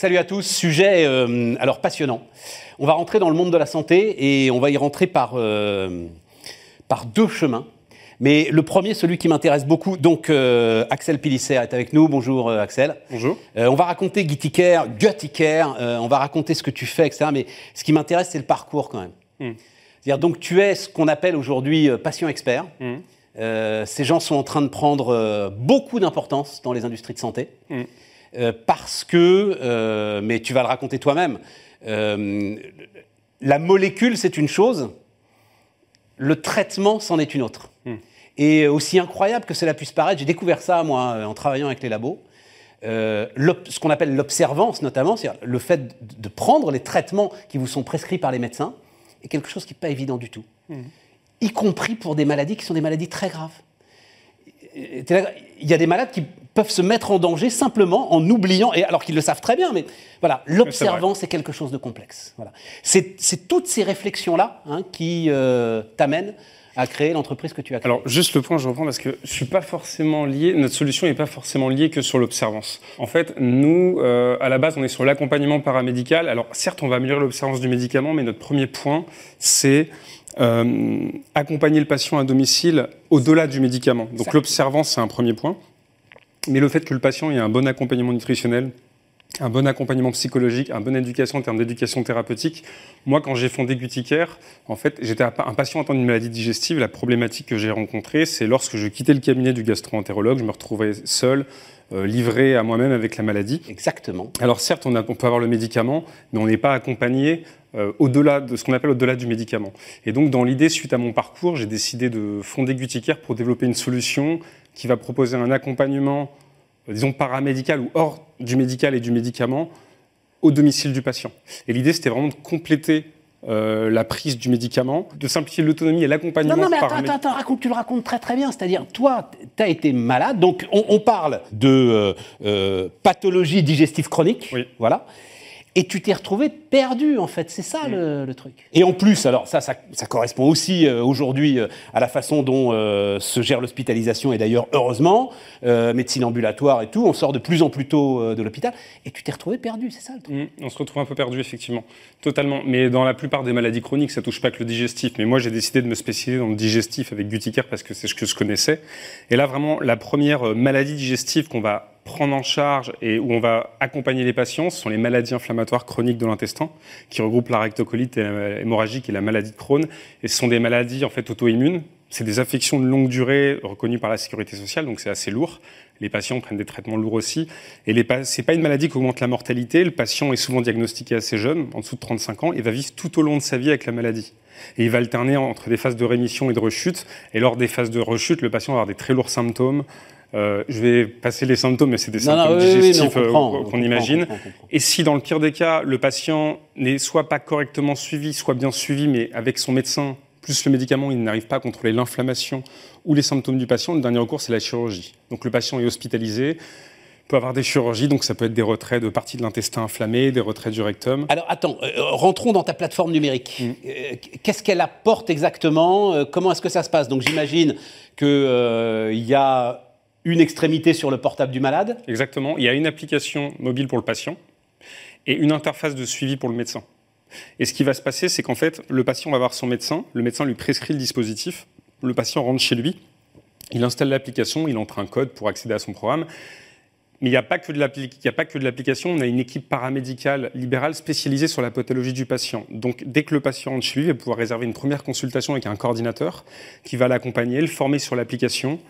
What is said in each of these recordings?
salut à tous. Sujet euh, alors passionnant. On va rentrer dans le monde de la santé et on va y rentrer par, euh, par deux chemins. Mais le premier, celui qui m'intéresse beaucoup, donc euh, Axel Pilisser est avec nous. Bonjour Axel. Bonjour. on va raconter Gittiker, Guttiker, on va raconter ce que tu fais, etc. Mais ce qui m'intéresse, c'est le parcours quand même. Hmm. C'est-à-dire, donc tu es ce qu'on appelle aujourd'hui patient expert. Hmm. ces gens sont en train de prendre beaucoup d'importance dans les industries de santé. Hmm. Euh, parce que, euh, mais tu vas le raconter toi-même, euh, la molécule c'est une chose, le traitement c'en est une autre. Hmm. Et aussi incroyable que cela puisse paraître, j'ai découvert ça moi en travaillant avec les labos. ce qu'on appelle l'observance notamment, c'est-à-dire le fait de prendre les traitements qui vous sont prescrits par les médecins, est quelque chose qui n'est pas évident du tout. Hmm. Y compris pour des maladies qui sont des maladies très graves il y a des malades qui peuvent se mettre en danger simplement en oubliant, et alors qu'ils le savent très bien, mais voilà, l'observance est, quelque chose de complexe. Voilà. C'est toutes ces réflexions-là hein, qui euh, t'amènent à créer l'entreprise que tu as créée. Alors, juste le point, je reprends parce que je suis pas forcément lié, notre solution n'est pas forcément liée que sur l'observance. En fait, nous, euh, à la base, on est sur l'accompagnement paramédical. Alors, certes, on va améliorer l'observance du médicament, mais notre premier point, c'est euh, accompagner le patient à domicile au-delà du médicament. Donc l'observance, c'est un premier point. Mais le fait que le patient ait un bon accompagnement nutritionnel, un bon accompagnement psychologique, une bonne éducation en termes d'éducation thérapeutique. Moi, quand j'ai fondé Guticare, en fait, j'étais un patient atteint d'une maladie digestive. La problématique que j'ai rencontrée, c'est lorsque je quittais le cabinet du gastro-entérologue, je me retrouvais seul, euh, livré à moi-même avec la maladie. Exactement. Alors certes, on, on peut avoir le médicament, mais on n'est pas accompagné euh, au-delà de ce qu'on appelle au-delà du médicament. Et donc, dans l'idée, suite à mon parcours, j'ai décidé de fonder Guticare pour développer une solution qui va proposer un accompagnement, euh, disons, paramédical ou hors du médical et du médicament au domicile du patient. Et l'idée, c'était vraiment de compléter euh, la prise du médicament, de simplifier l'autonomie et l'accompagnement. Non, non, mais attends, attends, raconte, tu le racontes très très bien. C'est-à-dire, toi, tu as été malade, donc on, parle de pathologie digestive chronique. Oui. Voilà et tu t'es retrouvé perdu, en fait. C'est ça mm. le, truc. Et en plus, alors ça, ça, correspond aussi euh, aujourd'hui euh, à la façon dont euh, se gère l'hospitalisation, et d'ailleurs, heureusement, médecine ambulatoire et tout, on sort de plus en plus tôt de l'hôpital, et tu t'es retrouvé perdu, c'est ça le truc mm. On se retrouve un peu perdu, effectivement. Totalement. Mais dans la plupart des maladies chroniques, ça touche pas que le digestif. Mais moi, j'ai décidé de me spécialiser dans le digestif avec Guticare parce que c'est ce que je connaissais. Et là, vraiment, la première maladie digestive qu'on va prendre en charge et où on va accompagner les patients, ce sont les maladies inflammatoires chroniques de l'intestin, qui regroupent la rectocolite hémorragique et la maladie de Crohn. Et ce sont des maladies en fait auto-immunes. C'est des affections de longue durée reconnues par la sécurité sociale, donc c'est assez lourd. Les patients prennent des traitements lourds aussi. Et ce n'est pas une maladie qui augmente la mortalité. Le patient est souvent diagnostiqué assez jeune, en dessous de 35 ans, et va vivre tout au long de sa vie avec la maladie. Et il va alterner entre des phases de rémission et de rechute. Et lors des phases de rechute, le patient va avoir des très lourds symptômes, euh, je vais passer les symptômes, mais c'est des symptômes digestifs euh, qu'on imagine. Et si dans le pire des cas, le patient n'est soit pas correctement suivi, soit bien suivi, mais avec son médecin, plus le médicament, il n'arrive pas à contrôler l'inflammation ou les symptômes du patient, le dernier recours, c'est la chirurgie. Donc le patient est hospitalisé, peut avoir des chirurgies, donc ça peut être des retraits de parties de l'intestin inflammé, des retraits du rectum. Alors attends, euh, rentrons dans ta plateforme numérique. Mm. Qu'est-ce qu'elle apporte exactement? Comment est-ce que ça se passe? Donc j'imagine qu'il y a une extrémité sur le portable du malade Exactement. Il y a une application mobile pour le patient et une interface de suivi pour le médecin. Et ce qui va se passer, c'est qu'en fait, le patient va voir son médecin, le médecin lui prescrit le dispositif, le patient rentre chez lui, il installe l'application, il entre un code pour accéder à son programme. Mais il n'y a pas que de l'application, on a une équipe paramédicale libérale spécialisée sur la pathologie du patient. Donc dès que le patient rentre chez lui, il va pouvoir réserver une première consultation avec un coordinateur qui va l'accompagner, le former sur l'application,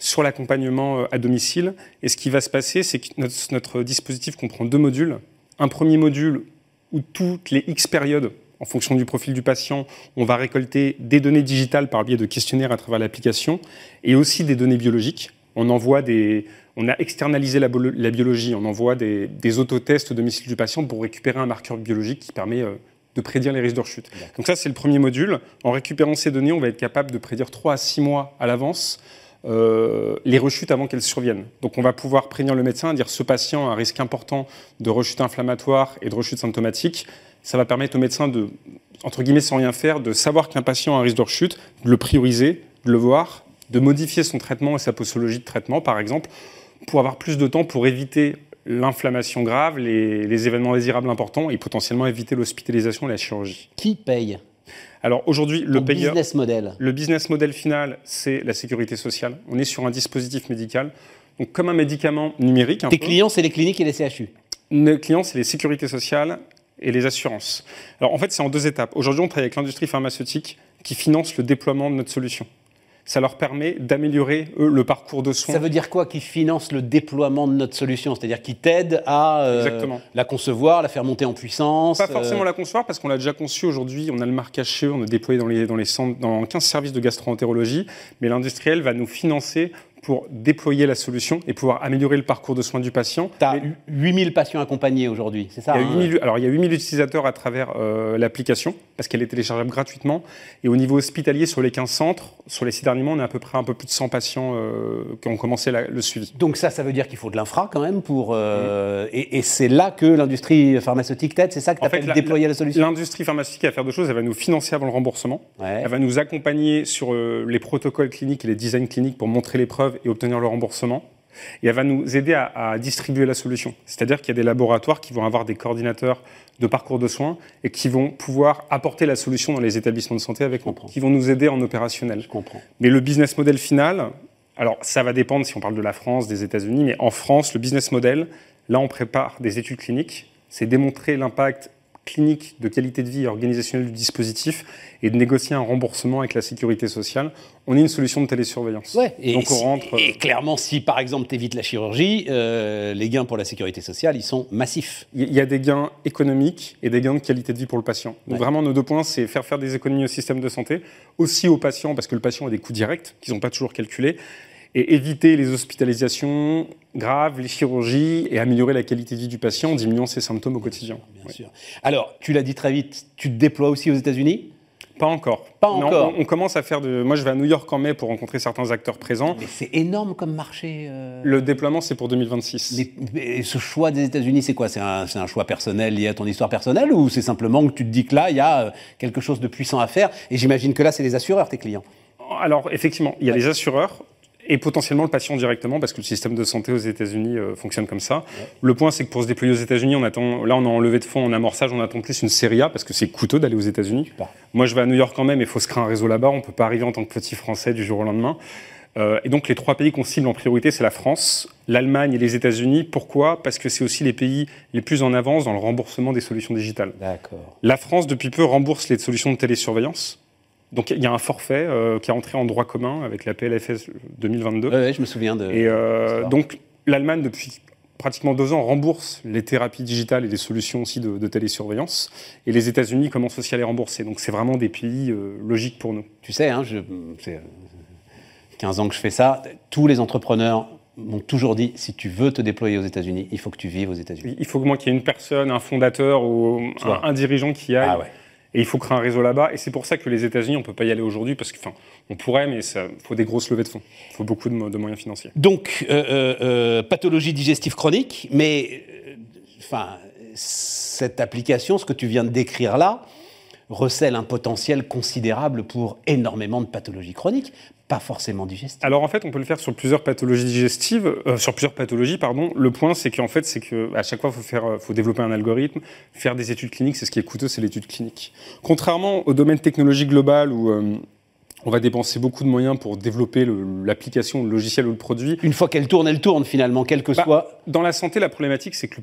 sur l'accompagnement euh, à domicile. Et ce qui va se passer, c'est que notre, dispositif comprend deux modules. Un premier module où toutes les X périodes, en fonction du profil du patient, on va récolter des données digitales par le biais de questionnaires à travers l'application et aussi des données biologiques. On envoie des, on a externalisé la, biologie, on envoie des, des, autotests au domicile du patient pour récupérer un marqueur biologique qui permet euh, de prédire les risques de rechute. Donc ça, c'est le premier module. En récupérant ces données, on va être capable de prédire 3 à 6 mois à l'avance euh, les rechutes avant qu'elles surviennent. Donc on va pouvoir prévenir le médecin, dire ce patient a un risque important de rechute inflammatoire et de rechute symptomatique. Ça va permettre au médecin de, entre guillemets, sans rien faire, de savoir qu'un patient a un risque de rechute, de le prioriser, de le voir, de modifier son traitement et sa posologie de traitement, par exemple, pour avoir plus de temps pour éviter l'inflammation grave, les, événements désirables importants et potentiellement éviter l'hospitalisation et la chirurgie. Qui paye? Alors aujourd'hui, le payeur, business model. Le business model final, c'est la sécurité sociale. On est sur un dispositif médical, donc comme un médicament numérique. Tes clients, c'est les cliniques et les CHU. Nos clients, c'est les sécurités sociales et les assurances. Alors en fait, c'est en deux étapes. Aujourd'hui, on travaille avec l'industrie pharmaceutique qui finance le déploiement de notre solution ça leur permet d'améliorer le parcours de soins. Ça veut dire quoi Qu'ils financent le déploiement de notre solution? C'est-à-dire qu'ils t'aident à euh, la concevoir, la faire monter en puissance Pas forcément euh, la concevoir, parce qu'on l'a déjà conçu aujourd'hui. On a le marquage chez eux, on a déployé dans, les, dans, les centres, dans 15 services de gastroentérologie, mais l'industriel va nous financer pour déployer la solution et pouvoir améliorer le parcours de soins du patient. Tu as 8000 patients accompagnés aujourd'hui, c'est ça il y a hein Alors, il y a 8000 utilisateurs à travers euh, l'application, parce qu'elle est téléchargeable gratuitement. Et au niveau hospitalier, sur les 15 centres, sur les 6 derniers mois, on a à peu près un peu plus de 100 patients euh, qui ont commencé le suivi. Donc ça, ça veut dire qu'il faut de l'infra quand même pour... Euh, et, c'est là que l'industrie pharmaceutique t'aide, c'est ça que tu appelles déployer la, solution? L'industrie pharmaceutique va faire deux choses, elle va nous financer avant le remboursement, elle va nous accompagner sur les protocoles cliniques et les designs cliniques pour montrer les preuves et obtenir le remboursement. Et elle va nous aider à, distribuer la solution. C'est-à-dire qu'il y a des laboratoires qui vont avoir des coordinateurs de parcours de soins et qui vont pouvoir apporter la solution dans les établissements de santé avec nous, qui vont nous aider en opérationnel. Je comprends. Mais le business model final, alors ça va dépendre si on parle de la France, des États-Unis, mais en France, le business model, là on prépare des études cliniques, c'est démontrer l'impact clinique de qualité de vie et organisationnelle du dispositif et de négocier un remboursement avec la sécurité sociale, on est une solution de télésurveillance. et, Donc on rentre... et clairement, si par exemple tu évites la chirurgie, euh, les gains pour la sécurité sociale, ils sont massifs. Il y a des gains économiques et des gains de qualité de vie pour le patient. Donc vraiment, nos deux points, c'est faire faire des économies au système de santé, aussi aux patients, parce que le patient a des coûts directs qu'ils n'ont pas toujours calculés, et éviter les hospitalisations graves, les chirurgies et améliorer la qualité de vie du patient en diminuant ses symptômes au quotidien. Bien sûr. Alors, tu l'as dit très vite, tu te déploies aussi aux États-Unis? Pas encore. Pas encore. On, commence à faire de. Moi, je vais à New York en mai pour rencontrer certains acteurs présents. Mais c'est énorme comme marché. Euh. Le déploiement, c'est pour 2026. Mais, ce choix des États-Unis, c'est quoi? C'est un, un, choix personnel lié à ton histoire personnelle ou c'est simplement que tu te dis que là, il y a euh, quelque chose de puissant à faire? Et j'imagine que là, c'est les assureurs, tes clients. Alors, effectivement, il y a les assureurs et potentiellement le patient directement, parce que le système de santé aux États-Unis euh, fonctionne comme ça. Le point, c'est que pour se déployer aux États-Unis, on attend, là, on est en levée de fonds, en amorçage, on attend plus une série A, parce que c'est coûteux d'aller aux États-Unis. Moi, je vais à New York quand même, il faut se créer un réseau là-bas, on ne peut pas arriver en tant que petit Français du jour au lendemain. Euh, et donc, les trois pays qu'on cible en priorité, c'est la France, l'Allemagne et les États-Unis. Pourquoi? Parce que c'est aussi les pays les plus en avance dans le remboursement des solutions digitales. D'accord. La France, depuis peu, rembourse les solutions de télésurveillance. Donc il y a un forfait euh, qui est entré en droit commun avec la PLFS 2022. Oui, je me souviens de. Et euh, donc l'Allemagne, depuis pratiquement deux ans, rembourse les thérapies digitales et les solutions aussi de, télésurveillance. Et les États-Unis commencent aussi à les rembourser. Donc c'est vraiment des pays euh, logiques pour nous. Tu sais, hein, je, c'est 15 ans que je fais ça, tous les entrepreneurs m'ont toujours dit si tu veux te déployer aux États-Unis, il faut que tu vives aux États-Unis. Il faut que moi qu'il y ait une personne, un fondateur ou un, un, dirigeant qui aille. Ah ouais et il faut créer un réseau là-bas. Et c'est pour ça que les États-Unis, on ne peut pas y aller aujourd'hui, parce qu'on on pourrait, mais il faut des grosses levées de fonds. Il faut beaucoup de, moyens financiers. Donc, euh, euh, euh, pathologie digestive chronique, mais enfin, cette application, ce que tu viens de décrire là, recèle un potentiel considérable pour énormément de pathologies chroniques, pas forcément digestives. Alors en fait, on peut le faire sur plusieurs pathologies digestives, euh, sur plusieurs pathologies, pardon. Le point, c'est qu'en fait, c'est qu'à chaque fois, il faut, faire, euh, faut développer un algorithme, faire des études cliniques, c'est ce qui est coûteux, c'est l'étude clinique. Contrairement au domaine technologique global où euh, on va dépenser beaucoup de moyens pour développer l'application, le, logiciel ou le produit. Une fois qu'elle tourne, elle tourne finalement, quel que bah, soit. Dans la santé, la problématique, c'est que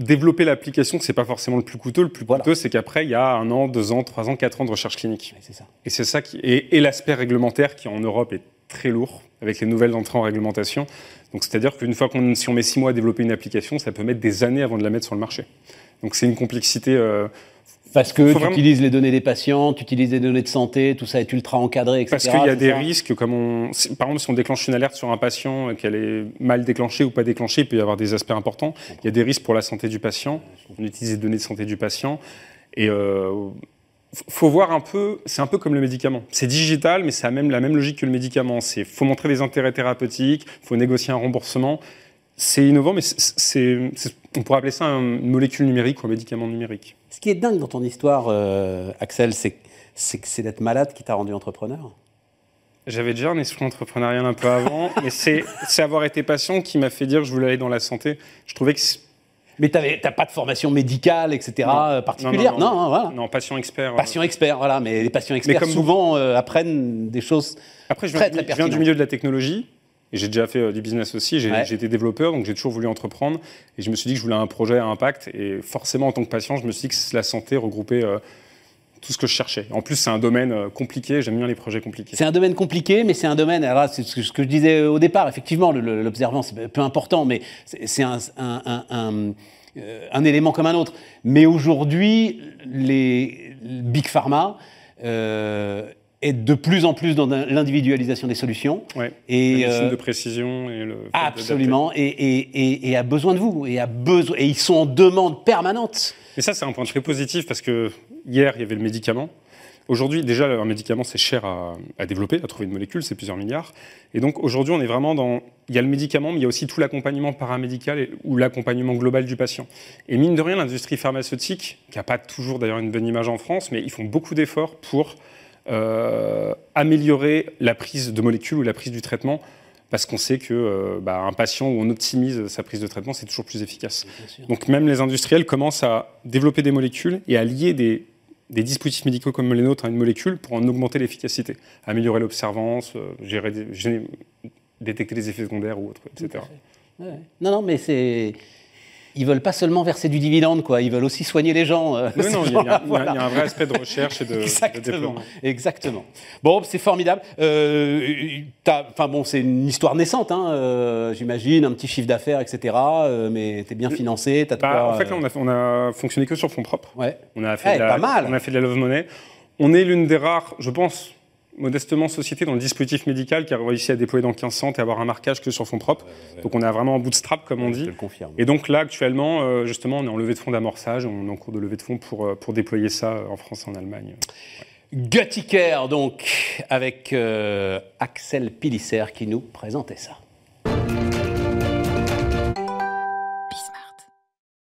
développer l'application, c'est pas forcément le plus coûteux. Le plus coûteux, c'est qu'après, il y a un an, deux ans, trois ans, quatre ans de recherche clinique. c'est ça. Et c'est ça qui et, l'aspect réglementaire qui en Europe est très lourd avec les nouvelles entrées en réglementation. Donc c'est-à-dire qu'une fois qu'on si on met six mois à développer une application, ça peut mettre des années avant de la mettre sur le marché. Donc c'est une complexité. Euh, parce que tu utilises les données des patients, tu utilises les données de santé, tout ça est ultra encadré, etc. Parce qu'il y a des risques, comme on, par exemple, si on déclenche une alerte sur un patient, qu'elle est mal déclenchée ou pas déclenchée, il peut y avoir des aspects importants. Il y a des risques pour la santé du patient. On utilise les données de santé du patient. Et euh, faut voir un peu, c'est un peu comme le médicament. C'est digital, mais ça même la même logique que le médicament. C'est faut montrer des intérêts thérapeutiques, faut négocier un remboursement. C'est innovant, mais c'est, on pourrait appeler ça une molécule numérique ou un médicament numérique. Ce qui est dingue dans ton histoire, euh, Axel, c'est, que c'est d'être malade qui t'a rendu entrepreneur J'avais déjà un esprit entrepreneurial un peu avant, mais c'est avoir été patient qui m'a fait dire que je voulais aller dans la santé. Je trouvais que mais tu n'as pas de formation médicale, etc., euh, particulière Non, non, non, non, patient expert. Patient expert, voilà. Mais les patients experts, souvent, euh, apprennent des choses Après, je viens, très, je viens du milieu de la technologie. Et j'ai déjà fait euh, du business aussi. J'ai été développeur, donc j'ai toujours voulu entreprendre. Et je me suis dit que je voulais un projet à impact. Et forcément, en tant que patient, je me suis dit que la santé regroupait tout ce que je cherchais. En plus, c'est un domaine compliqué. J'aime bien les projets compliqués. C'est un domaine compliqué, mais c'est un domaine. Alors, c'est ce que je disais au départ. Effectivement, l'observance, c'est peu important, mais c'est un, un euh, un élément comme un autre. Mais aujourd'hui, les big pharma euh, est de plus en plus dans l'individualisation des solutions. Et euh, de précision et le absolument. Et, et, et, a besoin de vous. Et a besoin. Et ils sont en demande permanente. Et ça, c'est un point très positif parce que hier, il y avait le médicament. Aujourd'hui, déjà, un médicament, c'est cher à, développer, à trouver une molécule, c'est plusieurs milliards. Et donc, aujourd'hui, on est vraiment dans. Il y a le médicament, mais il y a aussi tout l'accompagnement paramédical ou l'accompagnement global du patient. Et mine de rien, l'industrie pharmaceutique, qui n'a pas toujours d'ailleurs une bonne image en France, mais ils font beaucoup d'efforts pour euh, améliorer la prise de molécules ou la prise du traitement parce qu'on sait que euh, bah, un patient où on optimise sa prise de traitement, c'est toujours plus efficace. Donc même les industriels commencent à développer des molécules et à lier des des dispositifs médicaux comme les nôtres à une molécule pour en augmenter l'efficacité, améliorer l'observance, euh, gérer, détecter les effets secondaires ou autres, etc. Non, non, mais c'est ils veulent pas seulement verser du dividende, quoi. Ils veulent aussi soigner les gens. Euh, oui, non, il y, a un vrai aspect de recherche et de, exactement, Exactement. Bon, c'est formidable. Euh, enfin bon, c'est une histoire naissante, hein, euh, j'imagine, un petit chiffre d'affaires, etc. mais tu es bien financé. As bah, en fait, là, on a, on a, fonctionné que sur fonds propres. Ouais. On a fait, eh, pas mal. On a fait de la love money. On est l'une des rares, je pense, modestement société dans le dispositif médical qui a réussi à déployer dans 15 centres et avoir un marquage que sur fonds propres. donc on est vraiment en bootstrap, comme on dit. Je le confirme. Et donc là, actuellement, euh, justement, on est en levée de fonds d'amorçage, on est en cours de levée de fonds pour, euh, pour déployer ça euh, en France et en Allemagne. Ouais. donc, avec Axel Pilisser qui nous présentait ça.